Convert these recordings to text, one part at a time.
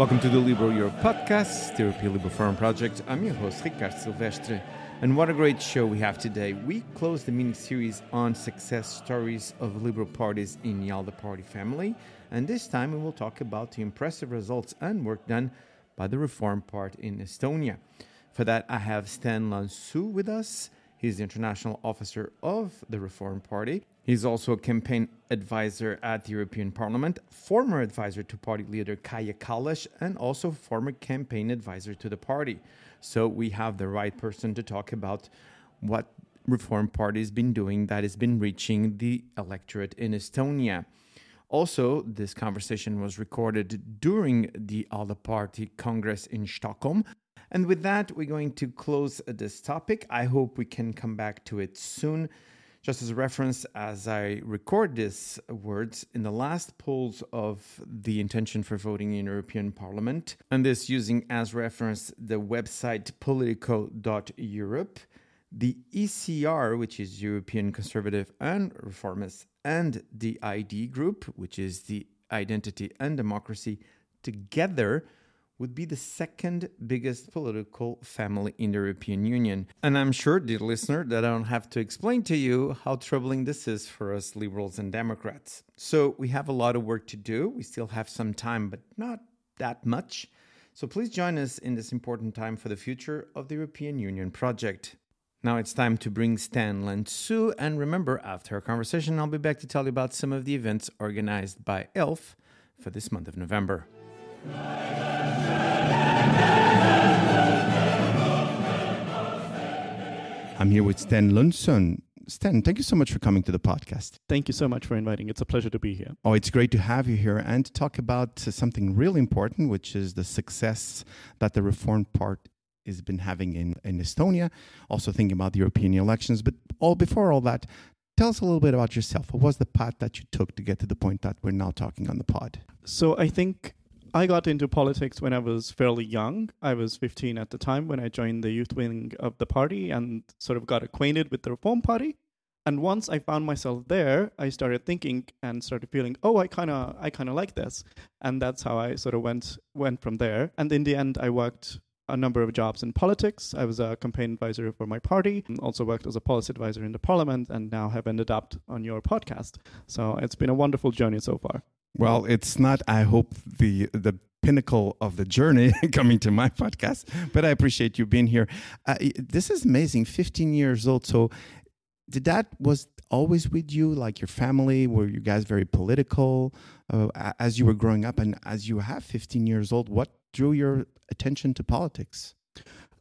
Welcome to the Liberal Europe podcast, the European Liberal Forum Project. I'm your host, Ricardo Silvestre. And what a great show we have today. We close the mini series on success stories of liberal parties in the party family. And this time we will talk about the impressive results and work done by the Reform Part in Estonia. For that, I have Sten Laansoo with us. He's the international officer of the Reform Party. He's also a campaign advisor at the European Parliament, former advisor to party leader Kaja Kallas, and also former campaign advisor to the party. So we have the right person to talk about what Reform Party has been doing that has been reaching the electorate in Estonia. Also, this conversation was recorded during the ALDE Party Congress in Stockholm. And with that, we're going to close this topic. I hope we can come back to it soon. Just as a reference, as I record these words, in the last polls of the intention for voting in European Parliament, and this using as reference the website politico.europe, the ECR, which is European Conservative and Reformist, and the ID Group, which is the Identity and Democracy, together would be the second biggest political family in the European Union. And I'm sure, dear listener, that I don't have to explain to you how troubling this is for us liberals and Democrats. So we have a lot of work to do. We still have some time, but not that much. So please join us in this important time for the future of the European Union project. Now it's time to bring Sten Laansoo, and remember, after our conversation, I'll be back to tell you about some of the events organized by ELF for this month of November. I'm here with Sten Laansoo. Sten, thank you so much for coming to the podcast. Thank you so much for inviting. It's a pleasure to be here. Oh, it's great to have you here and to talk about something really important, which is the success that the Reform Part has been having in, in Estonia. Also thinking about the European elections. But all before all that, tell us a little bit about yourself. What was the path that you took to get to the point that we're now talking on the pod? So I think I got into politics when I was fairly young. I was 15 at the time when I joined the youth wing of the party and sort of got acquainted with the Reform Party. And once I found myself there, I started thinking and started feeling, oh, I kind of, I kind of like this, and that's how I sort of went went from there. And in the end, I worked a number of jobs in politics. I was a campaign advisor for my party, also worked as a policy advisor in the parliament, and now have ended up on your podcast. So it's been a wonderful journey so far. Well, it's not, I hope, the the pinnacle of the journey coming to my podcast, but I appreciate you being here. Uh, this is amazing. 15 years old. So, did that was always with you, like your family? Were you guys very political uh, as you were growing up, and as you have 15 years old? What drew your attention to politics?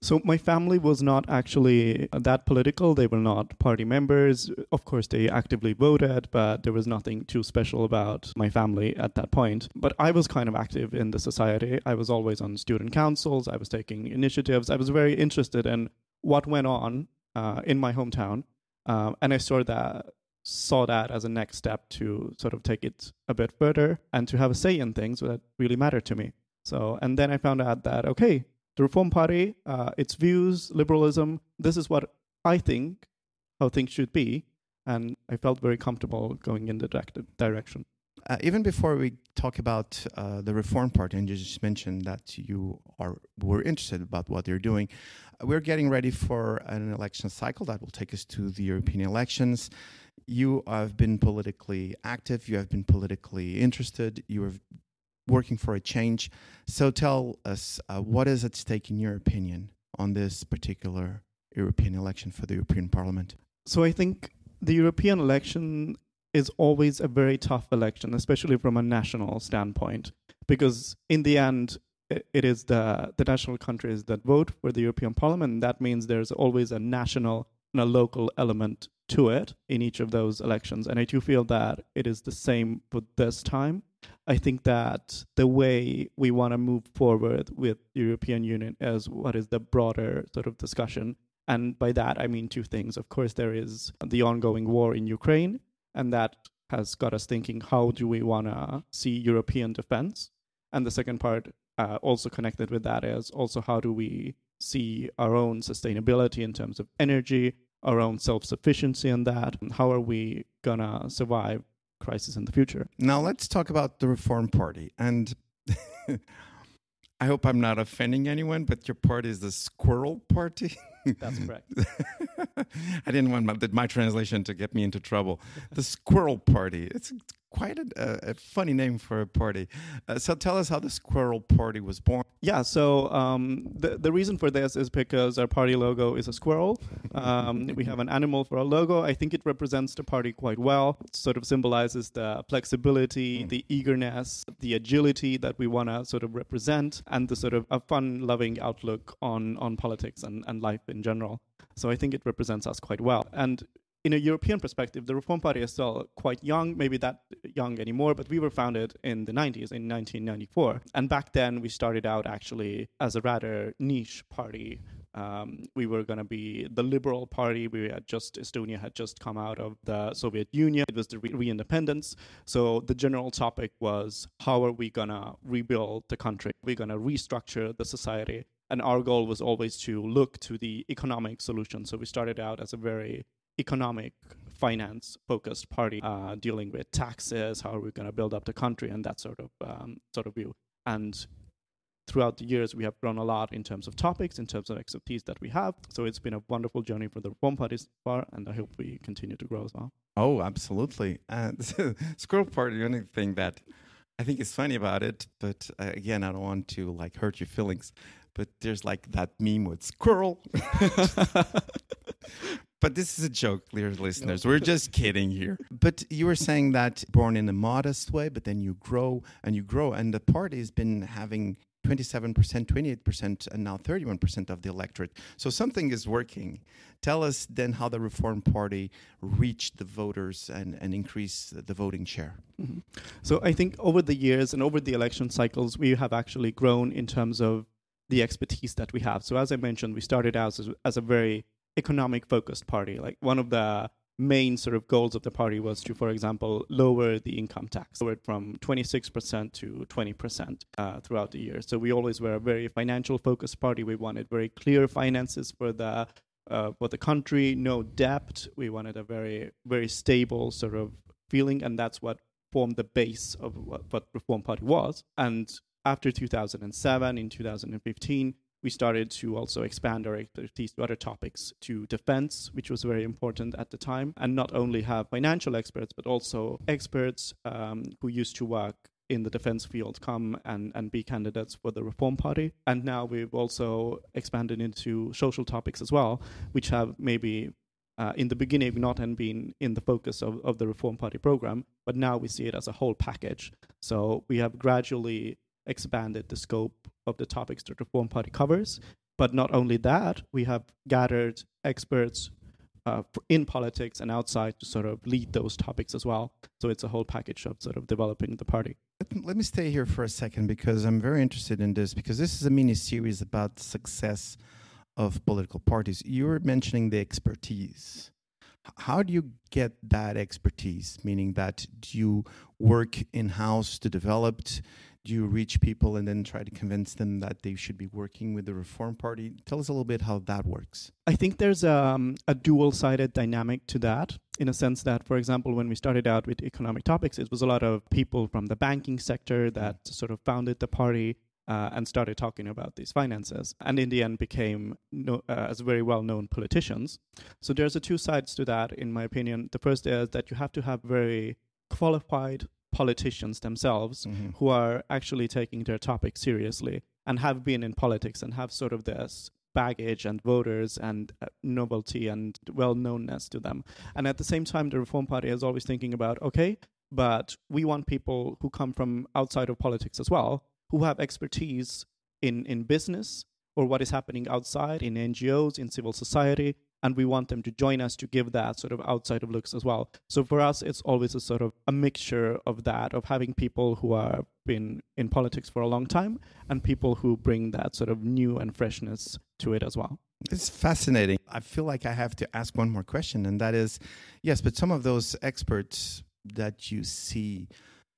So my family was not actually that political. They were not party members. Of course, they actively voted, but there was nothing too special about my family at that point. But I was kind of active in the society. I was always on student councils. I was taking initiatives. I was very interested in what went on uh, in my hometown, um, and I saw that saw that as a next step to sort of take it a bit further and to have a say in things that really mattered to me. So, and then I found out that okay, the Reform Party, uh, its views, liberalism. This is what I think how things should be, and I felt very comfortable going in the direction. Uh, even before we talk about uh, the Reform Party, and you just mentioned that you are were interested about what they're doing, uh, we're getting ready for an election cycle that will take us to the European elections. You have been politically active. You have been politically interested. You have working for a change. So tell us, uh, what is at stake in your opinion on this particular European election for the European Parliament? So I think the European election is always a very tough election, especially from a national standpoint, because in the end, it is the, the national countries that vote for the European Parliament. And That means there's always a national and a local element to it in each of those elections. And I do feel that it is the same for this time. I think that the way we want to move forward with European Union is what is the broader sort of discussion. And by that, I mean two things. Of course, there is the ongoing war in Ukraine, and that has got us thinking how do we want to see European defense? And the second part, uh, also connected with that, is also how do we see our own sustainability in terms of energy, our own self sufficiency in that? How are we going to survive crisis in the future? Now, let's talk about the Reform Party. And I hope I'm not offending anyone, but your party is the Squirrel Party. That's correct. I didn't want my, my, translation to get me into trouble. The Squirrel Party. It's quite a, a funny name for a party. Uh, so tell us how the Squirrel Party was born. Yeah, so um, the, the reason for this is because our party logo is a squirrel. Um, we have an animal for our logo. I think it represents the party quite well. It sort of symbolizes the flexibility, mm. the eagerness, the agility that we want to sort of represent, and the sort of a fun loving outlook on, on politics and, and life in general. So I think it represents us quite well. And in a European perspective, the Reform Party is still quite young, maybe that young anymore, but we were founded in the 90s, in 1994. And back then, we started out actually as a rather niche party. Um, we were going to be the liberal party. We had just, Estonia had just come out of the Soviet Union. It was the re independence. So the general topic was how are we going to rebuild the country? We're going to restructure the society. And our goal was always to look to the economic solution. So we started out as a very economic finance focused party uh, dealing with taxes how are we going to build up the country and that sort of um, sort of view. And throughout the years we have grown a lot in terms of topics in terms of expertise that we have. So it's been a wonderful journey for the reform party so far and i hope we continue to grow as well. Oh absolutely. Uh, squirrel party the only thing that i think is funny about it but uh, again i don't want to like hurt your feelings but there's like that meme with squirrel But this is a joke, dear listeners. No. We're just kidding here. But you were saying that born in a modest way, but then you grow and you grow. And the party has been having 27%, 28%, and now 31% of the electorate. So something is working. Tell us then how the Reform Party reached the voters and, and increased the voting share. Mm-hmm. So I think over the years and over the election cycles, we have actually grown in terms of the expertise that we have. So as I mentioned, we started out as, as a very economic focused party. Like one of the main sort of goals of the party was to, for example, lower the income tax, lower it from 26% to 20% uh, throughout the year. So we always were a very financial focused party. We wanted very clear finances for the uh, for the country, no debt. We wanted a very very stable sort of feeling, and that's what formed the base of what, what Reform Party was. And after 2007, in 2015, we started to also expand our expertise to other topics, to defense, which was very important at the time, and not only have financial experts, but also experts um, who used to work in the defense field come and, and be candidates for the Reform Party. And now we've also expanded into social topics as well, which have maybe uh, in the beginning not been in the focus of, of the Reform Party program, but now we see it as a whole package. So we have gradually expanded the scope of the topics that Reform Party covers. But not only that, we have gathered experts uh, in politics and outside to sort of lead those topics as well. So it's a whole package of sort of developing the party. Let me stay here for a second because I'm very interested in this because this is a mini series about success of political parties. You were mentioning the expertise. How do you get that expertise? Meaning that you work in house to develop do you reach people and then try to convince them that they should be working with the Reform Party? Tell us a little bit how that works. I think there's um, a dual sided dynamic to that in a sense that, for example, when we started out with economic topics, it was a lot of people from the banking sector that sort of founded the party. Uh, and started talking about these finances, and in the end became no, uh, as very well-known politicians. So there's a two sides to that, in my opinion. The first is that you have to have very qualified politicians themselves mm-hmm. who are actually taking their topic seriously and have been in politics and have sort of this baggage and voters and uh, novelty and well knownness to them. And at the same time, the Reform Party is always thinking about okay, but we want people who come from outside of politics as well, who have expertise in, in business or what is happening outside in NGOs, in civil society, and we want them to join us to give that sort of outside of looks as well. So for us it's always a sort of a mixture of that of having people who are been in politics for a long time and people who bring that sort of new and freshness to it as well. It's fascinating. I feel like i have to ask one more question and that is yes but some of those experts that you see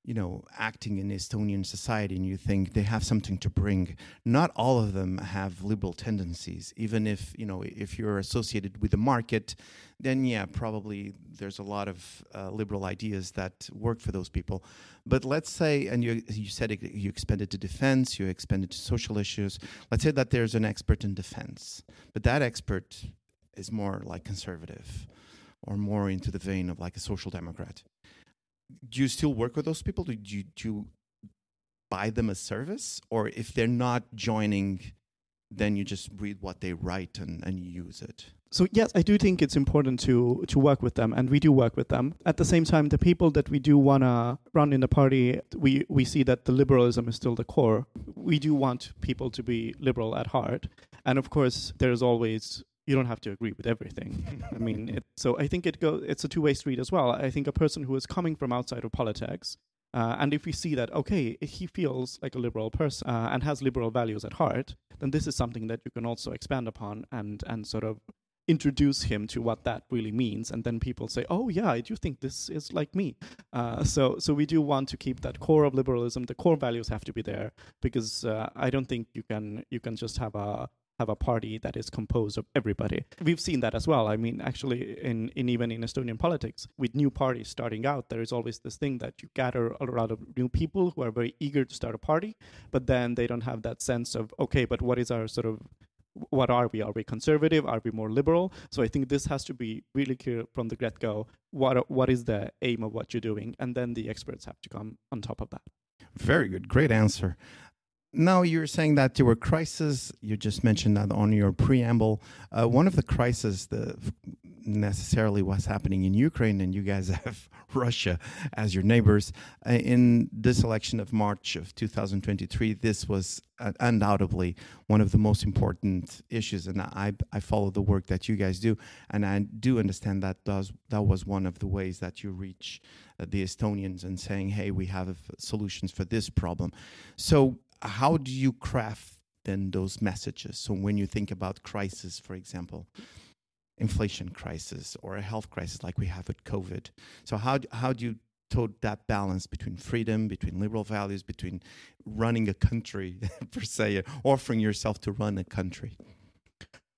you know, acting in Estonian society and you think they have something to bring, not all of them have liberal tendencies. Even if, you know, if you're associated with the market, then yeah, probably there's a lot of uh, liberal ideas that work for those people. But let's say, and you, you said it, you expanded to defense, you expanded to social issues. Let's say that there's an expert in defense, but that expert is more like conservative or more into the vein of like a social democrat do you still work with those people? Do you, do you buy them a service? Or if they're not joining, then you just read what they write and, and use it? So yes, I do think it's important to to work with them, and we do work with them. At the same time, the people that we do wanna run in the party, we we see that the liberalism is still the core. We do want people to be liberal at heart, and of course, there's always you don't have to agree with everything. I mean, it, so I think it go. It's a two way street as well. I think a person who is coming from outside of politics, uh, and if we see that okay, he feels like a liberal person uh, and has liberal values at heart, then this is something that you can also expand upon and and sort of introduce him to what that really means and then people say oh yeah i do think this is like me uh, so so we do want to keep that core of liberalism the core values have to be there because uh, i don't think you can you can just have a have a party that is composed of everybody. We've seen that as well. I mean, actually, in, in even in Estonian politics, with new parties starting out, there is always this thing that you gather a lot of new people who are very eager to start a party, but then they don't have that sense of okay, but what is our sort of what are we? Are we conservative? Are we more liberal? So I think this has to be really clear from the get go. What what is the aim of what you're doing, and then the experts have to come on top of that. Very good, great answer. Now you're saying that there were crises. You just mentioned that on your preamble. Uh, one of the crises that necessarily was happening in Ukraine, and you guys have Russia as your neighbors. Uh, in this election of March of 2023, this was uh, undoubtedly one of the most important issues, and I I follow the work that you guys do, and I do understand that does that was one of the ways that you reach uh, the Estonians and saying, hey, we have solutions for this problem. So how do you craft then those messages? So when you think about crisis, for example, inflation crisis or a health crisis like we have with COVID, so how how do you tote that balance between freedom, between liberal values, between running a country per se, offering yourself to run a country?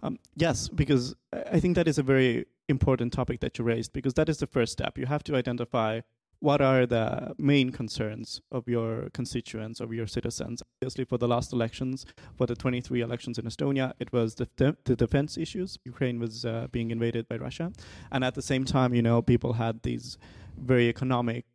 Um, yes, because I think that is a very important topic that you raised because that is the first step. You have to identify what are the main concerns of your constituents, of your citizens? Obviously, for the last elections, for the 23 elections in Estonia, it was the, de- the defense issues. Ukraine was uh, being invaded by Russia. And at the same time, you know, people had these very economic,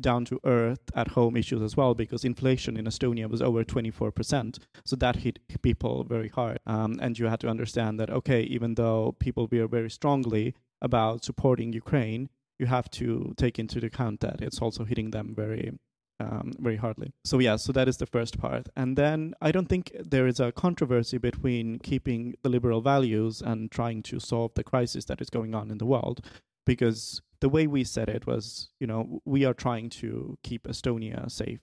down to earth, at home issues as well, because inflation in Estonia was over 24%. So that hit people very hard. Um, and you had to understand that, okay, even though people were very strongly about supporting Ukraine, you have to take into account that it's also hitting them very um, very hardly. So yeah, so that is the first part. And then I don't think there is a controversy between keeping the liberal values and trying to solve the crisis that is going on in the world, because the way we said it was, you know, we are trying to keep Estonia safe,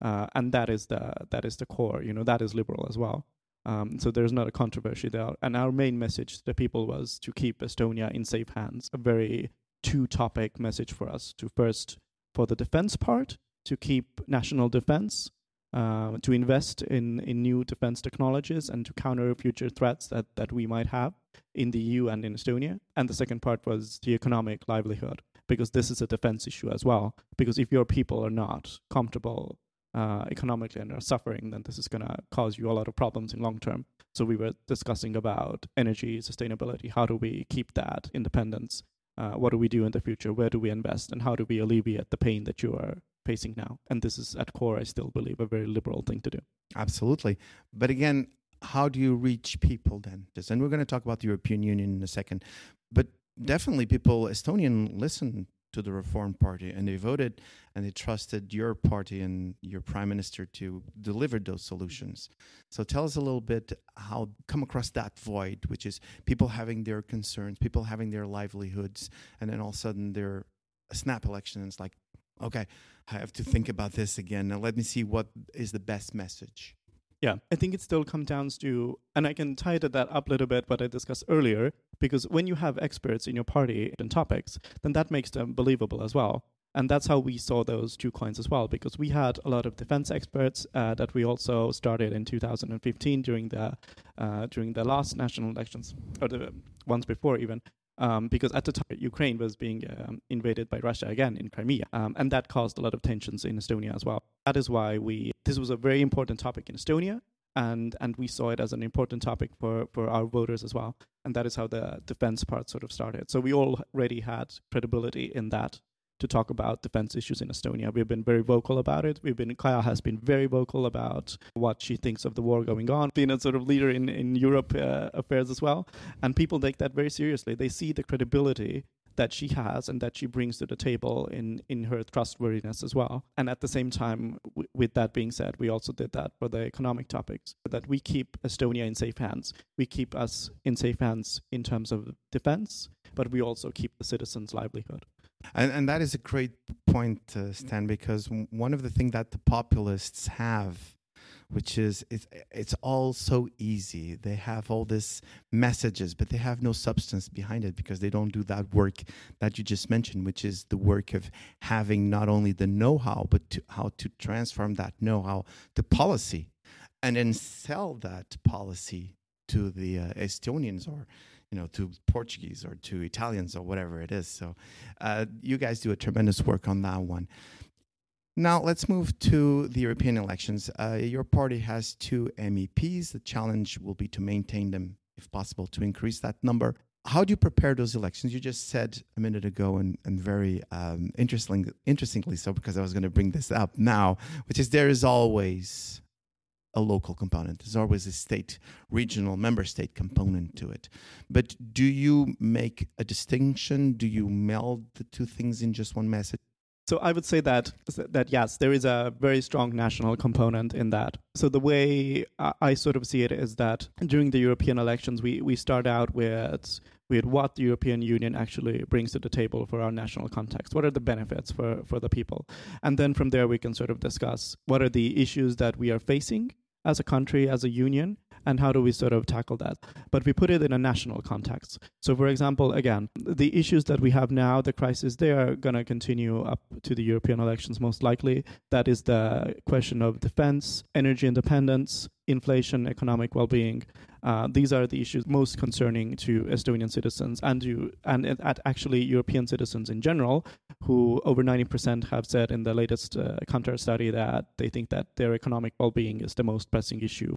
uh, and that is the that is the core. You know, that is liberal as well. Um, so there's not a controversy there. And our main message to the people was to keep Estonia in safe hands. A very two topic message for us to first for the defense part to keep national defense uh, to invest in, in new defense technologies and to counter future threats that, that we might have in the EU and in Estonia. And the second part was the economic livelihood, because this is a defense issue as well. Because if your people are not comfortable uh, economically and are suffering, then this is going to cause you a lot of problems in long term. So we were discussing about energy sustainability. How do we keep that independence uh, what do we do in the future? Where do we invest? And how do we alleviate the pain that you are facing now? And this is at core, I still believe, a very liberal thing to do. Absolutely. But again, how do you reach people then? And we're going to talk about the European Union in a second. But definitely, people, Estonian, listen to the Reform Party, and they voted and they trusted your party and your prime minister to deliver those solutions. So tell us a little bit how come across that void, which is people having their concerns, people having their livelihoods, and then all of a sudden they're a snap election, and it's like, okay, I have to think about this again. Now let me see what is the best message. Yeah, I think it still comes down to, and I can tie that up a little bit what I discussed earlier, because when you have experts in your party in topics, then that makes them believable as well. And that's how we saw those two coins as well, because we had a lot of defense experts uh, that we also started in 2015 during the uh, during the last national elections, or the ones before even. Um, because at the time Ukraine was being um, invaded by Russia again in Crimea, um, and that caused a lot of tensions in Estonia as well. That is why we this was a very important topic in Estonia, and and we saw it as an important topic for for our voters as well, and that is how the defense part sort of started. So we already had credibility in that to talk about defense issues in Estonia. We've been very vocal about it. We've been Kaja has been very vocal about what she thinks of the war going on, being a sort of leader in in Europe uh, affairs as well. And people take that very seriously. They see the credibility that she has and that she brings to the table in in her trustworthiness as well. And at the same time, w- with that being said, we also did that for the economic topics that we keep Estonia in safe hands. We keep us in safe hands in terms of defense, but we also keep the citizens' livelihood. And, and that is a great point, uh, Sten, because one of the things that the populists have, which is it's, it's all so easy. They have all these messages, but they have no substance behind it because they don't do that work that you just mentioned, which is the work of having not only the know-how, but to, how to transform that know-how to policy, and then sell that policy to the uh, Estonians or you know to Portuguese or to Italians or whatever it is. So uh, you guys do a tremendous work on that one. Now let's move to the European elections. Uh, your party has two MEPs. The challenge will be to maintain them, if possible, to increase that number. How do you prepare those elections? You just said a minute ago, and, and very um, interesting, interestingly so, because I was going to bring this up now, which is there is always a local component. There's always a state, regional, member state component to it. But do you make a distinction? Do you meld the two things in just one message? So I would say that that yes, there is a very strong national component in that. So the way I sort of see it is that during the European elections, we we start out with with what the European Union actually brings to the table for our national context. What are the benefits for for the people, and then from there we can sort of discuss what are the issues that we are facing as a country, as a union, and how do we sort of tackle that? But we put it in a national context. So, for example, again, the issues that we have now, the crisis, they are going to continue up to the European elections most likely. That is the question of defense, energy independence, inflation, economic well-being. Uh, these are the issues most concerning to Estonian citizens and to and at actually European citizens in general, who over 90% have said in the latest uh, Kantar study that they think that their economic well-being is the most pressing issue.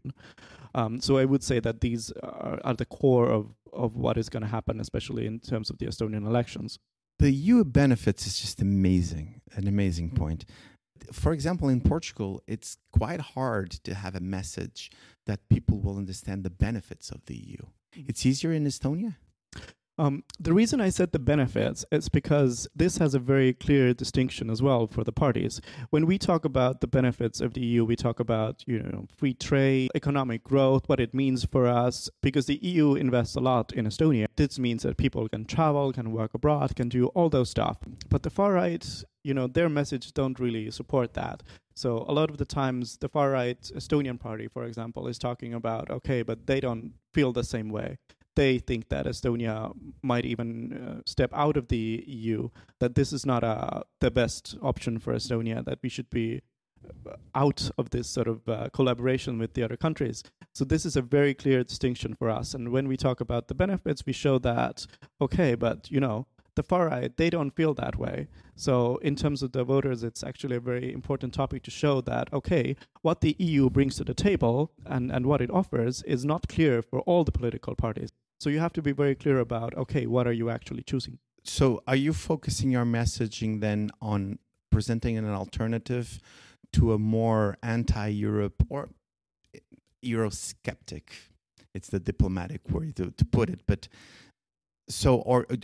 Um, so I would say that these are, are the core of of what is going to happen, especially in terms of the Estonian elections. The EU benefits is just amazing, an amazing point for example, in Portugal, it's quite hard to have a message that people will understand the benefits of the EU. Mm. It's easier in Estonia? Um, the reason I said the benefits is because this has a very clear distinction as well for the parties. When we talk about the benefits of the EU, we talk about you know free trade, economic growth, what it means for us. Because the EU invests a lot in Estonia. This means that people can travel, can work abroad, can do all those stuff. But the far right, you know, their message don't really support that. So a lot of the times, the far right Estonian party, for example, is talking about okay, but they don't feel the same way they think that Estonia might even uh, step out of the EU, that this is not a, the best option for Estonia, that we should be uh, out of this sort of uh, collaboration with the other countries. So this is a very clear distinction for us. And when we talk about the benefits, we show that okay, but you know, the far right they don't feel that way. So in terms of the voters, it's actually a very important topic to show that okay, what the EU brings to the table and and what it offers is not clear for all the political parties. So you have to be very clear about okay, what are you actually choosing? So are you focusing your messaging then on presenting an alternative to a more anti-Europe or Eurosceptic? It's the diplomatic word to, to put it, but so or uh,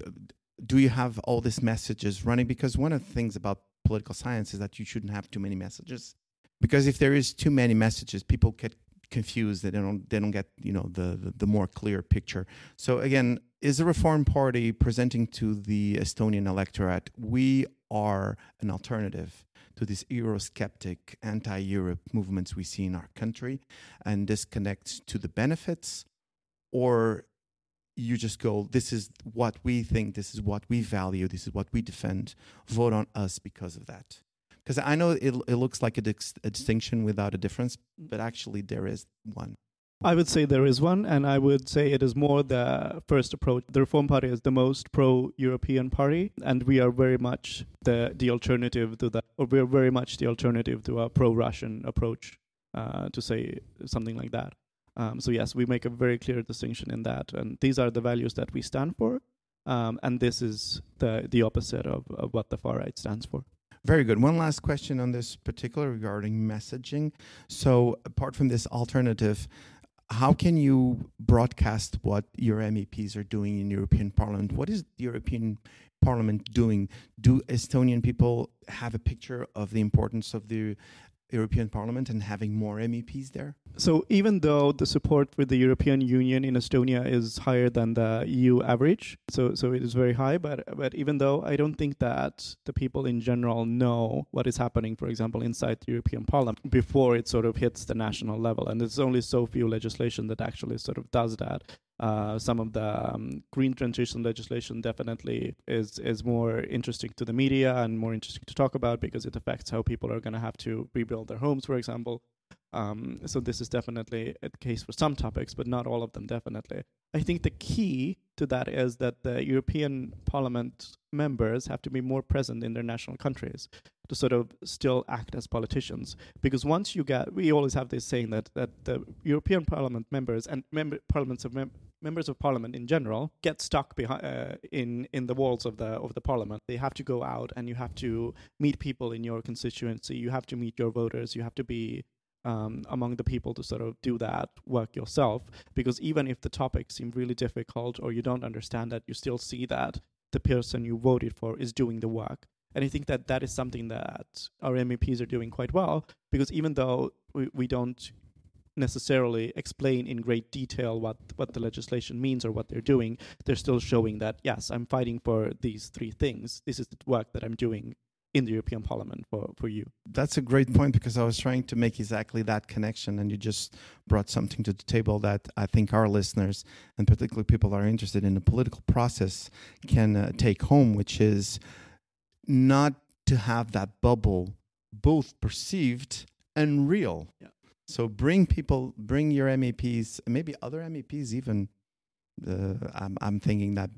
do you have all these messages running? Because one of the things about political science is that you shouldn't have too many messages. Because if there is too many messages, people get confused that they don't they don't get you know the, the, the more clear picture so again is the reform party presenting to the estonian electorate we are an alternative to these eurosceptic anti-europe movements we see in our country and this connects to the benefits or you just go, this is what we think, this is what we value, this is what we defend. Vote on us because of that. Because I know it, it looks like a, dis- a distinction without a difference, but actually there is one. I would say there is one, and I would say it is more the first approach. The Reform Party is the most pro-European party, and we are very much the the alternative to that, or we are very much the alternative to a pro-Russian approach, uh, to say something like that. Um, so yes, we make a very clear distinction in that, and these are the values that we stand for, um, and this is the the opposite of, of what the far right stands for. Very good. One last question on this particular regarding messaging. So, apart from this alternative, how can you broadcast what your MEPs are doing in European Parliament? What is the European Parliament doing? Do Estonian people have a picture of the importance of the European Parliament and having more MEPs there? So even though the support for the European Union in Estonia is higher than the EU average, so so it is very high, but but even though I don't think that the people in general know what is happening, for example, inside the European Parliament before it sort of hits the national level, and there's only so few legislation that actually sort of does that. Uh, some of the um, green transition legislation definitely is is more interesting to the media and more interesting to talk about because it affects how people are going to have to rebuild their homes, for example. Um, so this is definitely a case for some topics, but not all of them. Definitely, I think the key to that is that the European Parliament members have to be more present in their national countries to sort of still act as politicians. Because once you get, we always have this saying that that the European Parliament members and member parliaments of mem- members of parliament in general get stuck behind uh, in in the walls of the of the parliament. They have to go out and you have to meet people in your constituency. You have to meet your voters. You have to be um, among the people to sort of do that work yourself. Because even if the topics seem really difficult or you don't understand that, you still see that the person you voted for is doing the work. And I think that that is something that our MEPs are doing quite well. Because even though we, we don't necessarily explain in great detail what, what the legislation means or what they're doing, they're still showing that, yes, I'm fighting for these three things. This is the work that I'm doing in the European Parliament for, for you. That's a great point because I was trying to make exactly that connection, and you just brought something to the table that I think our listeners, and particularly people that are interested in the political process, can uh, take home, which is not to have that bubble both perceived and real. Yeah. So bring people, bring your MEPs, maybe other MEPs even. Uh, I'm, I'm thinking that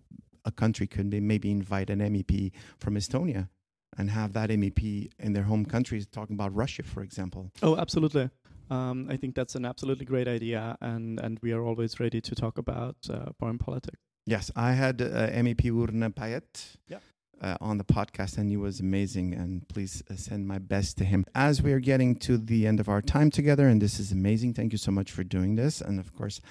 a country could be, maybe invite an MEP from Estonia and have that MEP in their home country talking about Russia, for example. Oh, absolutely. Um, I think that's an absolutely great idea, and, and we are always ready to talk about uh, foreign politics. Yes, I had uh, MEP Urmas Paet Yeah. Uh, on the podcast, and he was amazing. And please uh, send my best to him. As we are getting to the end of our time together, and this is amazing. Thank you so much for doing this. And of course,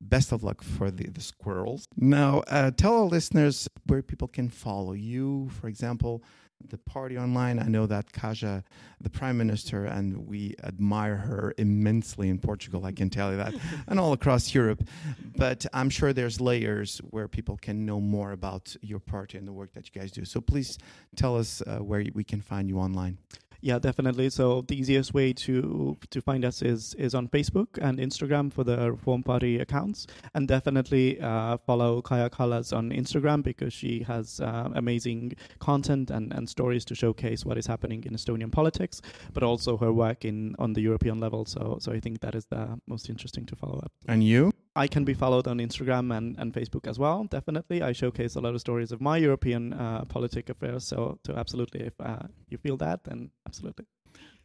best of luck for the, the squirrels. Now, uh, tell our listeners where people can follow you, for example. The party online. I know that Kaja, the prime minister, and we admire her immensely in Portugal. I can tell you that, and all across Europe. But I'm sure there's layers where people can know more about your party and the work that you guys do. So please tell us uh, where we can find you online. Yeah, definitely. So the easiest way to to find us is is on Facebook and Instagram for the Reform Party accounts, and definitely uh, follow Kaja Kallas on Instagram because she has uh, amazing content and, and stories to showcase what is happening in Estonian politics, but also her work in on the European level. So so I think that is the most interesting to follow up. And you? I can be followed on Instagram and, and Facebook as well. Definitely, I showcase a lot of stories of my European uh, politic affairs. So, so absolutely, if uh, you feel that, then absolutely.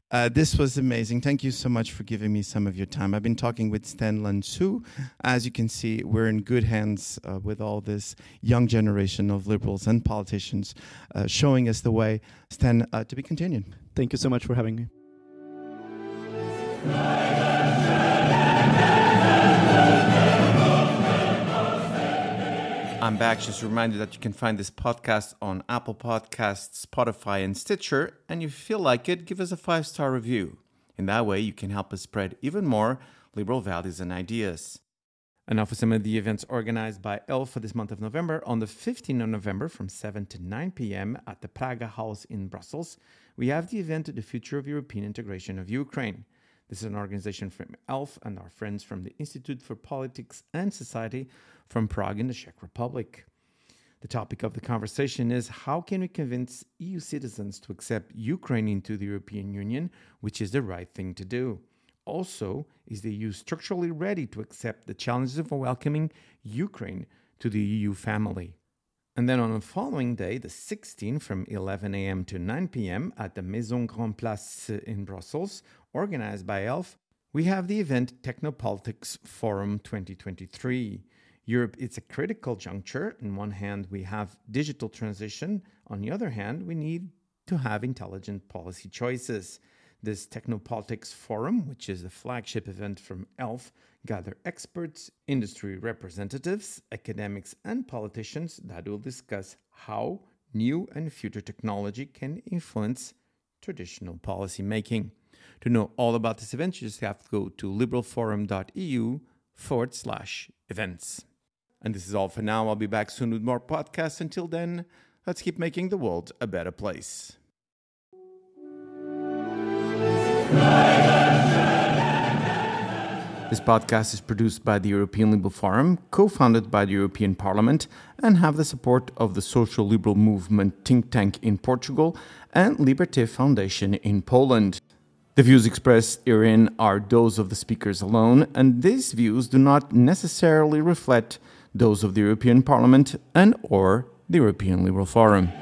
Uh, this was amazing. Thank you so much for giving me some of your time. I've been talking with Sten Laansoo. As you can see, we're in good hands uh, with all this young generation of liberals and politicians uh, showing us the way. Sten, uh, to be continued. Thank you so much for having me. I'm back. Just a reminder that you can find this podcast on Apple Podcasts, Spotify, and Stitcher. And if you feel like it, give us a five star review. In that way, you can help us spread even more liberal values and ideas. And now for some of the events organized by ELF for this month of November. On the 15th of November from 7 to 9 p.m. at the Praga House in Brussels, we have the event The Future of European Integration of Ukraine. This is an organization from ELF and our friends from the Institute for Politics and Society from Prague in the Czech Republic. The topic of the conversation is how can we convince EU citizens to accept Ukraine into the European Union, which is the right thing to do? Also, is the EU structurally ready to accept the challenges of welcoming Ukraine to the EU family? And then on the following day, the 16th, from 11 a.m. to 9 p.m. at the Maison Grand Place in Brussels, organized by ELF, we have the event Technopolitics Forum 2023. Europe is a critical juncture. On one hand, we have digital transition. On the other hand, we need to have intelligent policy choices. This Technopolitics Forum, which is the flagship event from ELF, gather experts, industry representatives, academics, and politicians that will discuss how new and future technology can influence traditional policy making. To know all about this event, you just have to go to liberalforum.eu forward slash events. And this is all for now. I'll be back soon with more podcasts. Until then, let's keep making the world a better place. This podcast is produced by the European Liberal Forum, co founded by the European Parliament, and have the support of the Social Liberal Movement think tank in Portugal and Liberté Foundation in Poland. The views expressed herein are those of the speakers alone, and these views do not necessarily reflect those of the European Parliament and or the European Liberal Forum.